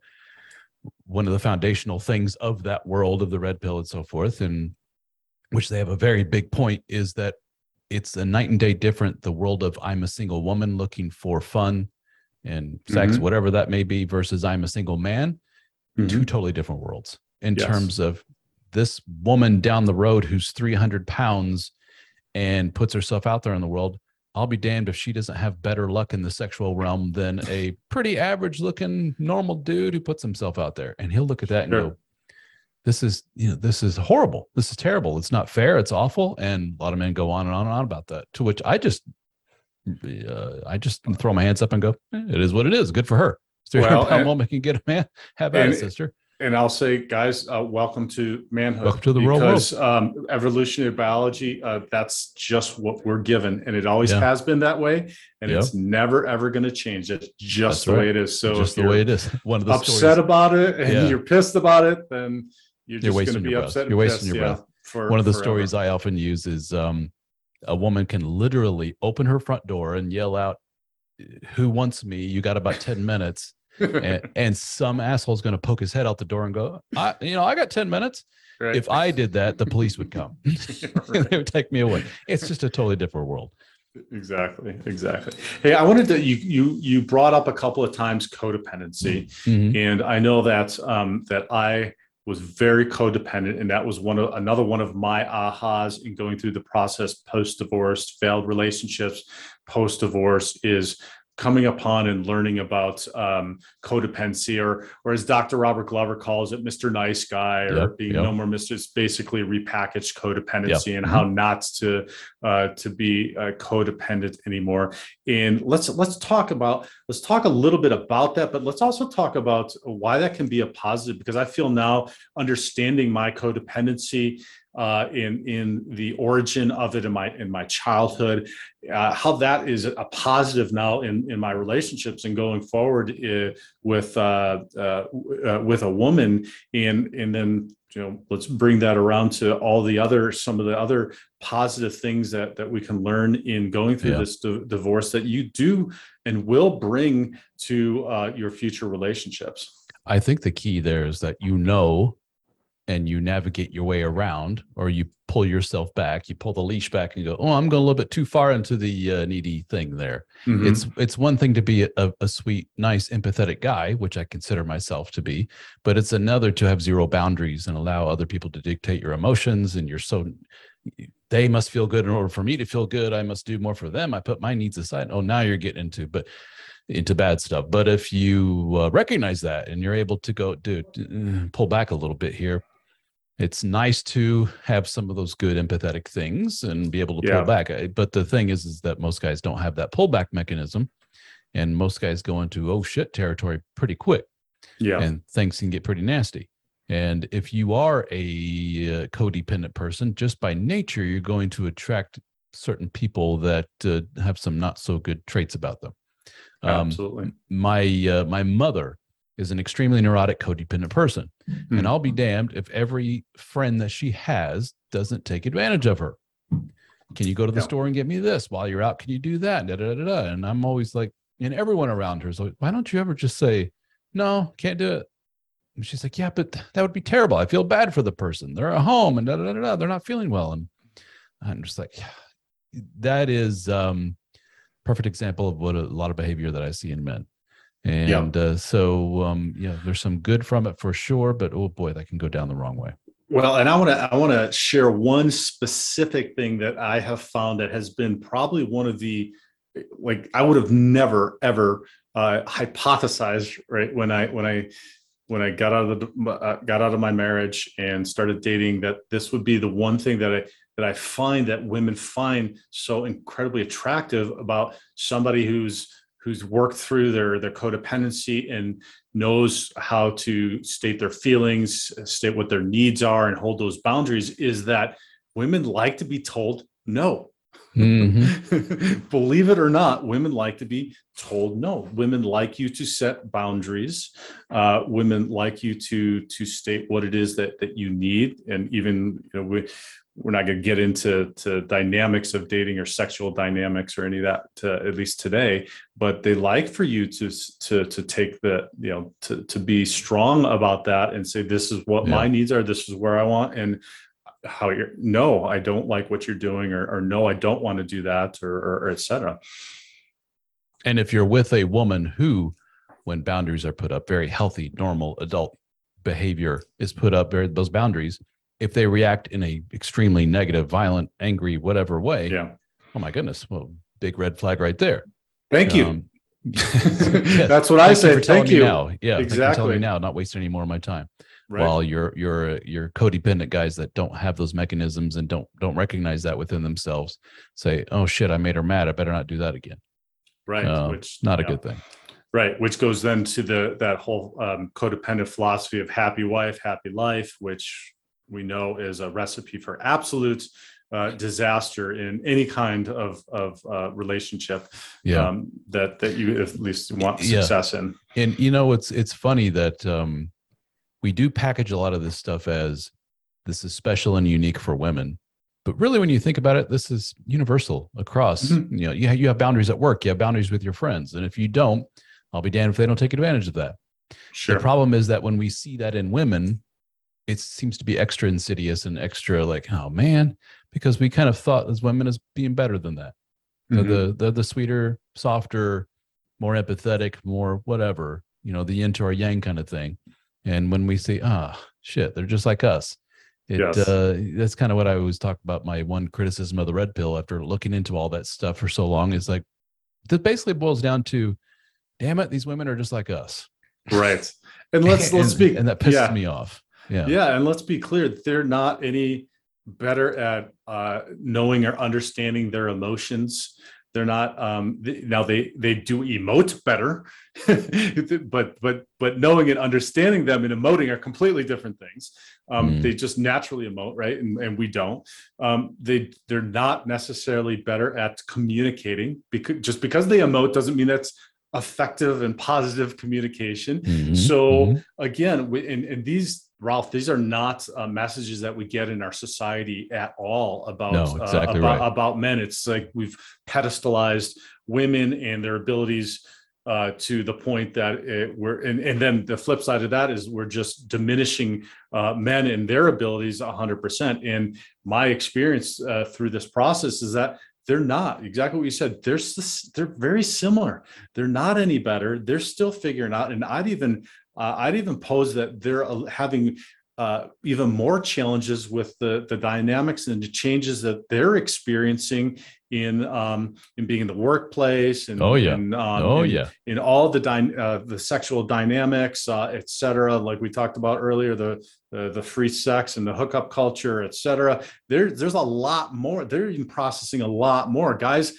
one of the foundational things of that world of the red pill and so forth, and which they have a very big point is that it's a night and day different. The world of I'm a single woman looking for fun and sex,
Mhm.
whatever that may be, versus I'm a single man,
Mhm.
two totally different worlds in
Yes.
terms of this woman down the road who's 300 pounds and puts herself out there in the world i'll be damned if she doesn't have better luck in the sexual realm than a pretty average looking normal dude who puts himself out there and he'll look at that and go this is you know this is horrible this is terrible it's not fair it's awful and a lot of men go on and on and on about that to which i just uh, i just throw my hands up and go "Eh, it is what it is good for her 300
Well, and-
woman can get a man have at it sister
and I'll say, guys, uh, welcome to manhood.
Welcome to the real world.
because, Um, evolutionary biology, uh, that's just what we're given, and it always
Yeah.
has been that way, and
Yep.
it's never ever going to change. It's just
That's
the
right.
way it is. So
just the way it is one of the
upset
stories
about it and
Yeah.
you're pissed about it, then you're
You're
just going to be upset.
You're wasting
pissed,
your
yeah,
breath.
For
one of the
forever.
stories I often use is um, a woman can literally open her front door and yell out, "Who wants me? You got about ten minutes." and, and some asshole's going to poke his head out the door and go, I, "You know, I got ten minutes."
Right.
If I did that, the police would come. They would take me away. It's just a totally different world.
exactly, exactly. Hey, I wanted to you you you brought up a couple of times codependency.
Mhm.
and I know that um, that I was very codependent, and that was one of another one of my ahas in going through the process post divorce, failed relationships, post divorce is coming upon and learning about um, codependency, or or as Dr. Robert Glover calls it, Mr. Nice Guy, or
Yep,
being
yep.
no more Mr. It's basically repackaged codependency and
Mhm.
how not to uh, to be uh, codependent anymore. And let's let's talk about let's talk a little bit about that, but let's also talk about why that can be a positive. Because I feel now understanding my codependency uh, in in the origin of it in my in my childhood, uh, how that is a positive now in in my relationships and going forward uh, with uh, uh, uh, with a woman, and and then you know let's bring that around to all the other some of the other positive things that that we can learn in going through
Yeah.
this di- divorce that you do and will bring to uh, your future relationships.
I think the key there is that you know and you navigate your way around or you pull yourself back you pull the leash back and go oh i'm going a little bit too far into the uh, needy thing there.
Mhm.
it's it's one thing to be a, a sweet nice empathetic guy which i consider myself to be but it's another to have zero boundaries and allow other people to dictate your emotions and you're so they must feel good in order for me to feel good. I must do more for them. I put my needs aside. Oh now you're getting into but into bad stuff. But if you uh, recognize that and you're able to go dude pull back a little bit here it's nice to have some of those good empathetic things and be able to
Yeah.
pull back Uh, but the thing is is that most guys don't have that pullback mechanism and most guys go into oh shit territory pretty quick
yeah.
and things can get pretty nasty. And if you are a uh, codependent person, just by nature, you're going to attract certain people that uh, have some not so good traits about them. Um,
Absolutely.
my uh, my mother is an extremely neurotic, codependent person,
Hmm.
and I'll be damned if every friend that she has doesn't take advantage of her. Can you go to the
Yeah.
store and get me this while you're out? Can you do that? Da, da, da, da. And I'm always like, and everyone around her is like, why don't you ever just say, no, can't do it? And she's like, yeah, but that would be terrible. I feel bad for the person. They're at home and da, da, da, da, da. they're not feeling well. And I'm just like, that is um perfect example of what a lot of behavior that I see in men. And uh, so, um, yeah, there's some good from it for sure, but oh boy, that can go down the wrong way.
Well, and I want to I want to share one specific thing that I have found that has been probably one of the like I would have never ever uh, hypothesized right when I when I when I got out of the uh, got out of my marriage and started dating that this would be the one thing that I that I find that women find so incredibly attractive about somebody who's who's worked through their their codependency and knows how to state their feelings, state what their needs are, and hold those boundaries is that women like to be told no.
Mhm.
Believe it or not, women like to be told no. Women like you to set boundaries. Uh, women like you to to state what it is that that you need, and even you know we we're not going to get into to dynamics of dating or sexual dynamics or any of that to, at least today but they like for you to to to take the you know to to be strong about that and say this is what my needs are this is where i want and how you're no i don't like what you're doing or, or no i don't want to do that or, or, or et cetera.
And if you're with a woman who, when boundaries are put up, very healthy, normal adult behavior is put up, very, those boundaries, if they react in a extremely negative, violent, angry, whatever way,
yeah
oh my goodness, well, big red flag right there.
thank you
Um, yes.
that's what i say thank you
now. Yeah, you
Exactly.
me now, not wasting any more of my time.
right
While you're you're you're codependent guys that don't have those mechanisms and don't don't recognize that within themselves, say, "Oh shit, I made her mad. I better not do that again."
right
Uh,
which
Not a good thing.
Right, which goes then to the that whole um, codependent philosophy of happy wife, happy life, which we know is a recipe for absolute uh, disaster in any kind of of uh, relationship
Yeah.
um, that that you at least want
Yeah.
success in.
and you know it's it's funny that um we do package a lot of this stuff as this is special and unique for women but really when you think about it this is universal across
Mhm.
you know you have, you have boundaries at work you have boundaries with your friends and if you don't i'll be damned if they don't take advantage of that
Sure,
the problem is that when we see that in women it seems to be extra insidious and extra like oh man because we kind of thought as women as being better than that
Mhm.
the they're the sweeter, softer, more empathetic, more whatever, you know, the yin to our yang kind of thing. And when we see ah, shit, they're just like us. It
Yes.
uh, that's kind of what I always talk about. My one criticism of the red pill after looking into all that stuff for so long is like that basically boils down to, damn it, these women are just like us.
right. And let's let's
and,
be
and that pisses
yeah.
me off. Yeah.
Yeah, and let's be clear, they're not any better at uh, knowing or understanding their emotions. They're not um, now they they do emote better, but but but knowing and understanding them and emoting are completely different things. Um,
Mm.
They just naturally emote, right? And, and we don't. Um, they they're not necessarily better at communicating because just because they emote doesn't mean that's effective and positive communication.
Mhm,
So
mhm.
again, we, and, and these Ralph, these are not uh, messages that we get in our society at all about
No,
uh, about,
right.
about men. It's like we've pedestalized women and their abilities uh, to the point that it, we're and, and then the flip side of that is we're just diminishing uh, men and their abilities 100% and my experience uh, through this process is that they're not exactly what you said they're they're very similar they're not any better they're still figuring out and i'd even uh, i'd even pose that they're uh, having uh, even more challenges with the the dynamics and the changes that they're experiencing in um, in being in the workplace and
oh yeah.
and,
um, oh
in,
yeah.
in all the dy- uh, the sexual dynamics uh, et cetera. Like we talked about earlier the, the the free sex and the hookup culture et cetera. There there's a lot more they're even processing a lot more. Guys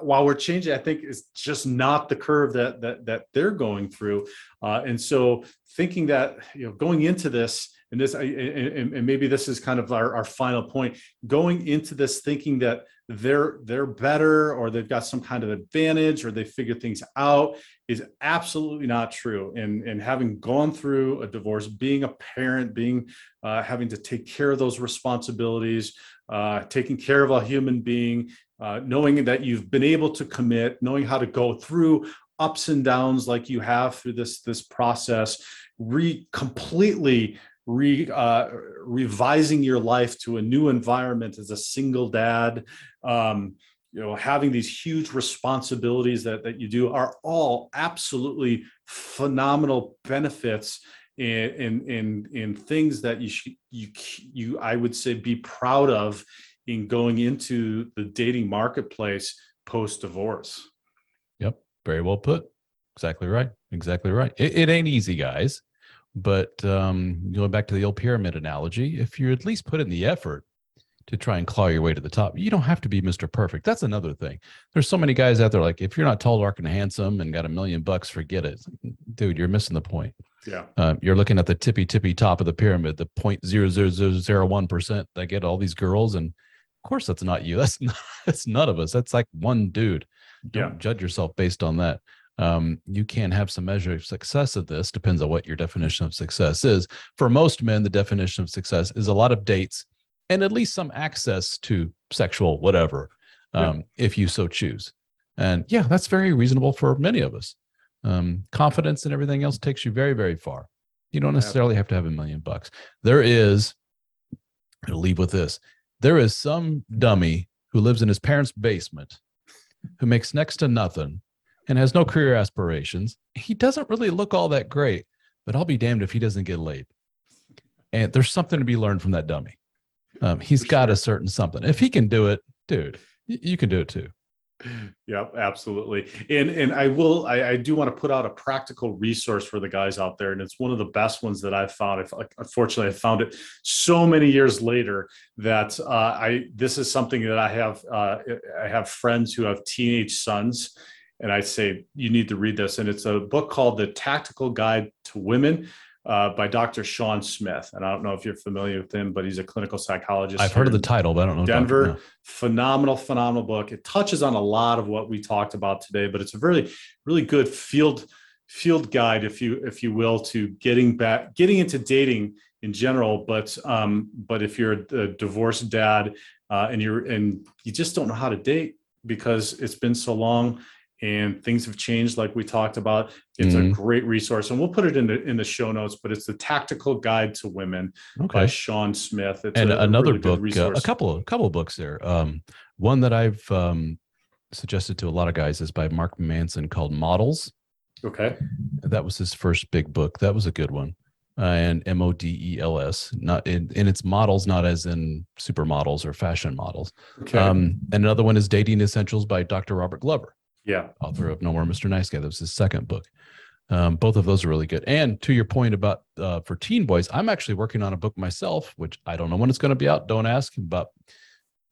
while we're changing, I think it's just not the curve that that that they're going through. Uh, and so thinking that you know going into this and this and, and maybe this is kind of our, our final point going into this thinking that they're they're better or they've got some kind of advantage or they figure things out is absolutely not true and and having gone through a divorce being a parent being uh, having to take care of those responsibilities uh, taking care of a human being uh, knowing that you've been able to commit, knowing how to go through ups and downs like you have through this this process, re completely re uh, revising your life to a new environment as a single dad. Um, you know having these huge responsibilities that, that you do are all absolutely phenomenal benefits in in in, in things that you should you you i would say be proud of in going into the dating marketplace post divorce.
Yep. Very well put. Exactly right. Exactly right. It, it ain't easy, guys. But um, going back to the old pyramid analogy, if you at least put in the effort to try and claw your way to the top, you don't have to be Mr. Perfect. That's another thing. There's so many guys out there like, if you're not tall, dark, and handsome and got a million bucks, forget it. Dude, you're missing the point.
Yeah.
Uh, you're looking at the tippy tippy top of the pyramid, the point zero zero zero zero one percent that get all these girls, and of course, that's not you. That's not, that's none of us. That's like one dude. Don't yeah. judge yourself based on that. Um, you can have some measure of success of this. Depends on what your definition of success is. For most men, the definition of success is a lot of dates and at least some access to sexual whatever, um, yeah. if you so choose. And yeah, that's very reasonable for many of us. Um, confidence and everything else takes you very, very far. You don't necessarily have to have a million bucks. There is, I'll leave with this there is some dummy who lives in his parents' basement who makes next to nothing and has no career aspirations. He doesn't really look all that great, but I'll be damned if he doesn't get laid. And there's something to be learned from that dummy. Um, he's got a certain something. If he can do it, dude, you can do it too.
Yep, absolutely. And and I will I, I, do want to put out a practical resource for the guys out there, and it's one of the best ones that I've found. Unfortunately, I found it so many years later that uh, I this is something that I have uh, I have friends who have teenage sons, and I say you need to read this. And it's a book called The Tactical Guide to Women uh, by Dr. Shawn Smith. And I don't know if you're familiar with him, but he's a clinical psychologist.
I've heard of the title, but I don't know.
Denver, Dr. phenomenal, phenomenal book. It touches on a lot of what we talked about today, but it's a really, really good field field guide, if you if you will, to getting back, getting into dating in general. But um, but if you're a, a divorced dad uh, and you're and you just don't know how to date because it's been so long and things have changed like we talked about it's mm-hmm. a great resource and we'll put it in the in the show notes but it's the tactical guide to women okay. by shawn smith
it's and a, another really book uh, a couple a couple of books there um, one that i've um, suggested to a lot of guys is by mark manson called models
okay
that was his first big book that was a good one uh, and M O D E L S, not in, in its models, not as in supermodels or fashion models. Okay. Um, and another one is Dating Essentials by Dr. Robert Glover.
Yeah.
Author of No More Mr. Nice Guy. That was his second book. Um, both of those are really good. And to your point about uh, for teen boys, I'm actually working on a book myself, which I don't know when it's going to be out. Don't ask. About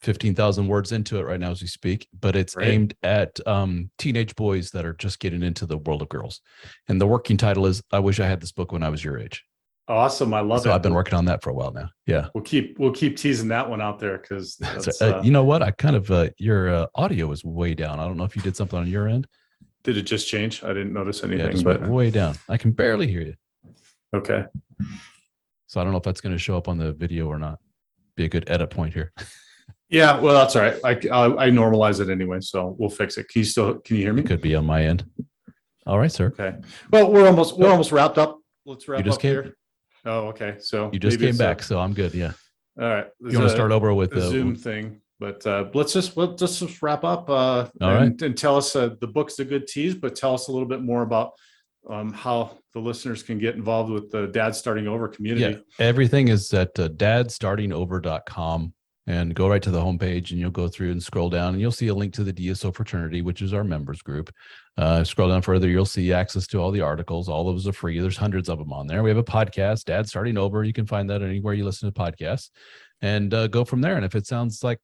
15,000 words into it right now as we speak, but it's right. aimed at um, teenage boys that are just getting into the world of girls. And the working title is I Wish I Had This Book When I Was Your Age.
Awesome. I love it.
so
it.
I've been working on that for a while now. Yeah.
We'll keep we'll keep teasing that one out there because
uh, you know what? I kind of uh, your uh, audio is way down. I don't know if you did something on your end.
Did it just change? I didn't notice anything, yeah, but
way down. I can barely hear you.
Okay.
So I don't know if that's going to show up on the video or not. Be a good edit point here.
yeah, well, that's all right. I, I, I normalize it anyway, so we'll fix it. Can you still can you hear me?
It could be on my end. All right, sir.
Okay. Well, we're almost we're almost wrapped up. Let's wrap
You just
up
came-
here. Oh, okay. So
You just
maybe
came
it's a-
back, so I'm good. Yeah.
all right.
You want to start over with
the Zoom thing? But uh, let's just let's just just wrap up. Uh,
All
and, and tell us uh, the book's a good tease, but tell us a little bit more about um, how the listeners can get involved with the Dad Starting Over community.
Yeah, everything is at uh, dadstartingover.com and go right to the homepage and you'll go through and scroll down and you'll see a link to the DSO fraternity, which is our members group. Uh, scroll down further, you'll see access to all the articles. All of those are free. There's hundreds of them on there. We have a podcast, Dad Starting Over. You can find that anywhere you listen to podcasts and uh, go from there. And if it sounds like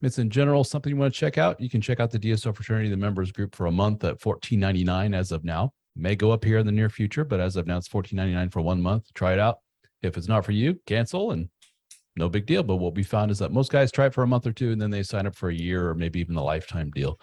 it's in general something you want to check out, you can check out the DSO fraternity, the members group for a month at $14.99 as of now. May go up here in the near future, but as of now, it's $14.99 for one month. Try it out. If it's not for you, cancel and no big deal. But what we found is that most guys try it for a month or two and then they sign up for a year or maybe even a lifetime deal.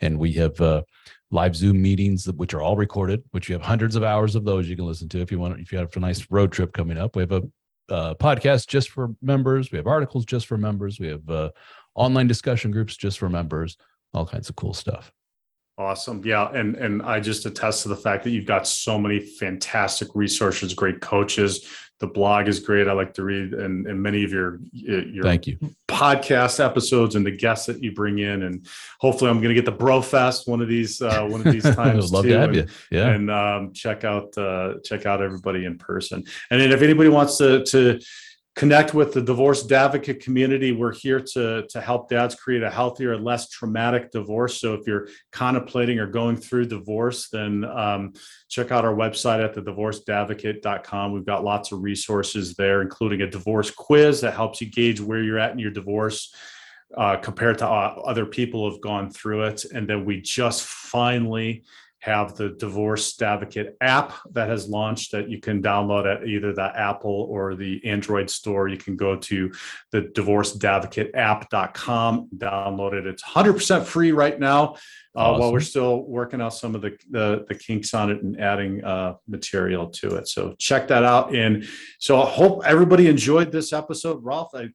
And we have uh, live Zoom meetings, which are all recorded, which you have hundreds of hours of those you can listen to if you want. If you have a nice road trip coming up, we have a uh, podcast just for members. We have articles just for members. We have uh, online discussion groups just for members. All kinds of cool stuff.
Awesome. Yeah. And and I just attest to the fact that you've got so many fantastic resources, great coaches. The blog is great. I like to read and, and many of your your
Thank you.
podcast episodes and the guests that you bring in. And hopefully I'm gonna get the Bro Fest one of these uh one of these times.
Love
too.
to have
And-
you. Yeah.
and um, check out uh, check out everybody in person. And then if anybody wants to to connect with the divorce advocate community, we're here to to help dads create a healthier, and less traumatic divorce. So if you're contemplating or going through divorce, then um, check out our website at thedivorcedadvocate.com. We've got lots of resources there, including a divorce quiz that helps you gauge where you're at in your divorce uh, compared to uh, other people who've gone through it. And then we just finally have the Divorce Advocate app that has launched that you can download at either the Apple or the Android store. You can go to the divorceadvocateapp.com, download it. It's 100% free right now. Uh, While we're still working out some of the, the the kinks on it and adding uh, material to it, so check that out. And so I hope everybody enjoyed this episode. Ralph, I,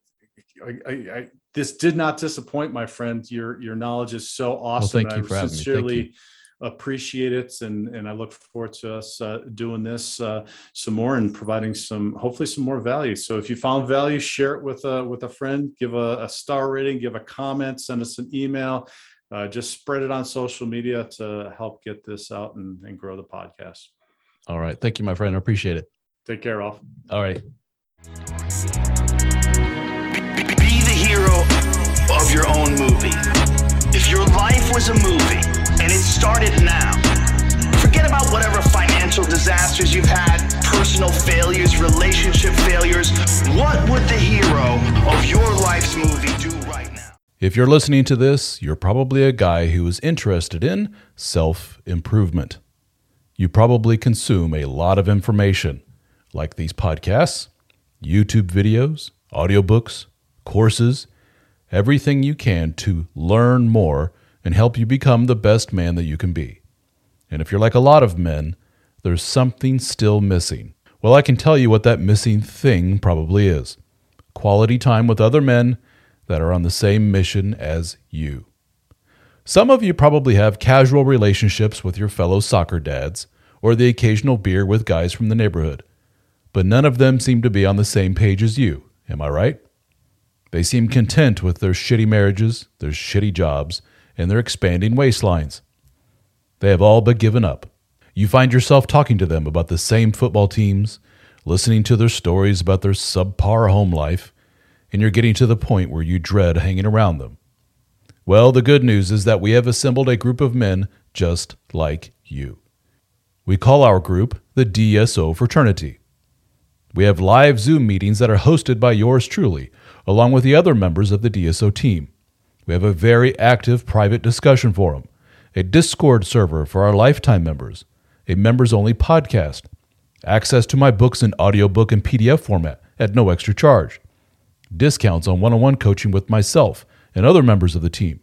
I, I, I this did not disappoint, my friend. Your your knowledge is so awesome.
thank
and
you
I
for having me. Thank
sincerely appreciate it, and and I look forward to us uh, doing this uh, some more and providing some hopefully some more value. So if you found value, share it with a with a friend. Give a, a star rating. Give a comment. Send us an email. Uh, just spread it on social media to help get this out and, and grow the podcast.
All right. Thank you, my friend. I appreciate it.
Take care, Ralph.
All right.
Be the hero of your own movie. If your life was a movie and it started now, forget about whatever financial disasters you've had, personal failures, relationship failures. What would the hero of your life's movie do right now?
If you're listening to this, you're probably a guy who is interested in self improvement. You probably consume a lot of information, like these podcasts, YouTube videos, audiobooks, courses, everything you can to learn more and help you become the best man that you can be. And if you're like a lot of men, there's something still missing. Well, I can tell you what that missing thing probably is quality time with other men that are on the same mission as you. Some of you probably have casual relationships with your fellow soccer dads or the occasional beer with guys from the neighborhood, but none of them seem to be on the same page as you. Am I right? They seem content with their shitty marriages, their shitty jobs, and their expanding waistlines. They have all but given up. You find yourself talking to them about the same football teams, listening to their stories about their subpar home life, and you're getting to the point where you dread hanging around them. Well, the good news is that we have assembled a group of men just like you. We call our group the DSO Fraternity. We have live Zoom meetings that are hosted by yours truly, along with the other members of the DSO team. We have a very active private discussion forum, a Discord server for our lifetime members, a members only podcast, access to my books in audiobook and PDF format at no extra charge, discounts on one on one coaching with myself and other members of the team,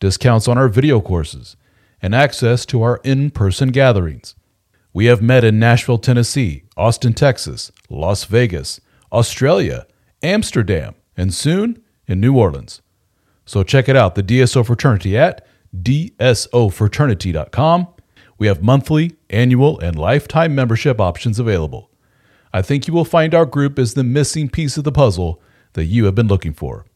discounts on our video courses, and access to our in person gatherings. We have met in Nashville, Tennessee, Austin, Texas, Las Vegas, Australia, Amsterdam, and soon in New Orleans. So check it out, the DSO Fraternity at dsofraternity.com. We have monthly, annual, and lifetime membership options available. I think you will find our group is the missing piece of the puzzle that you have been looking for.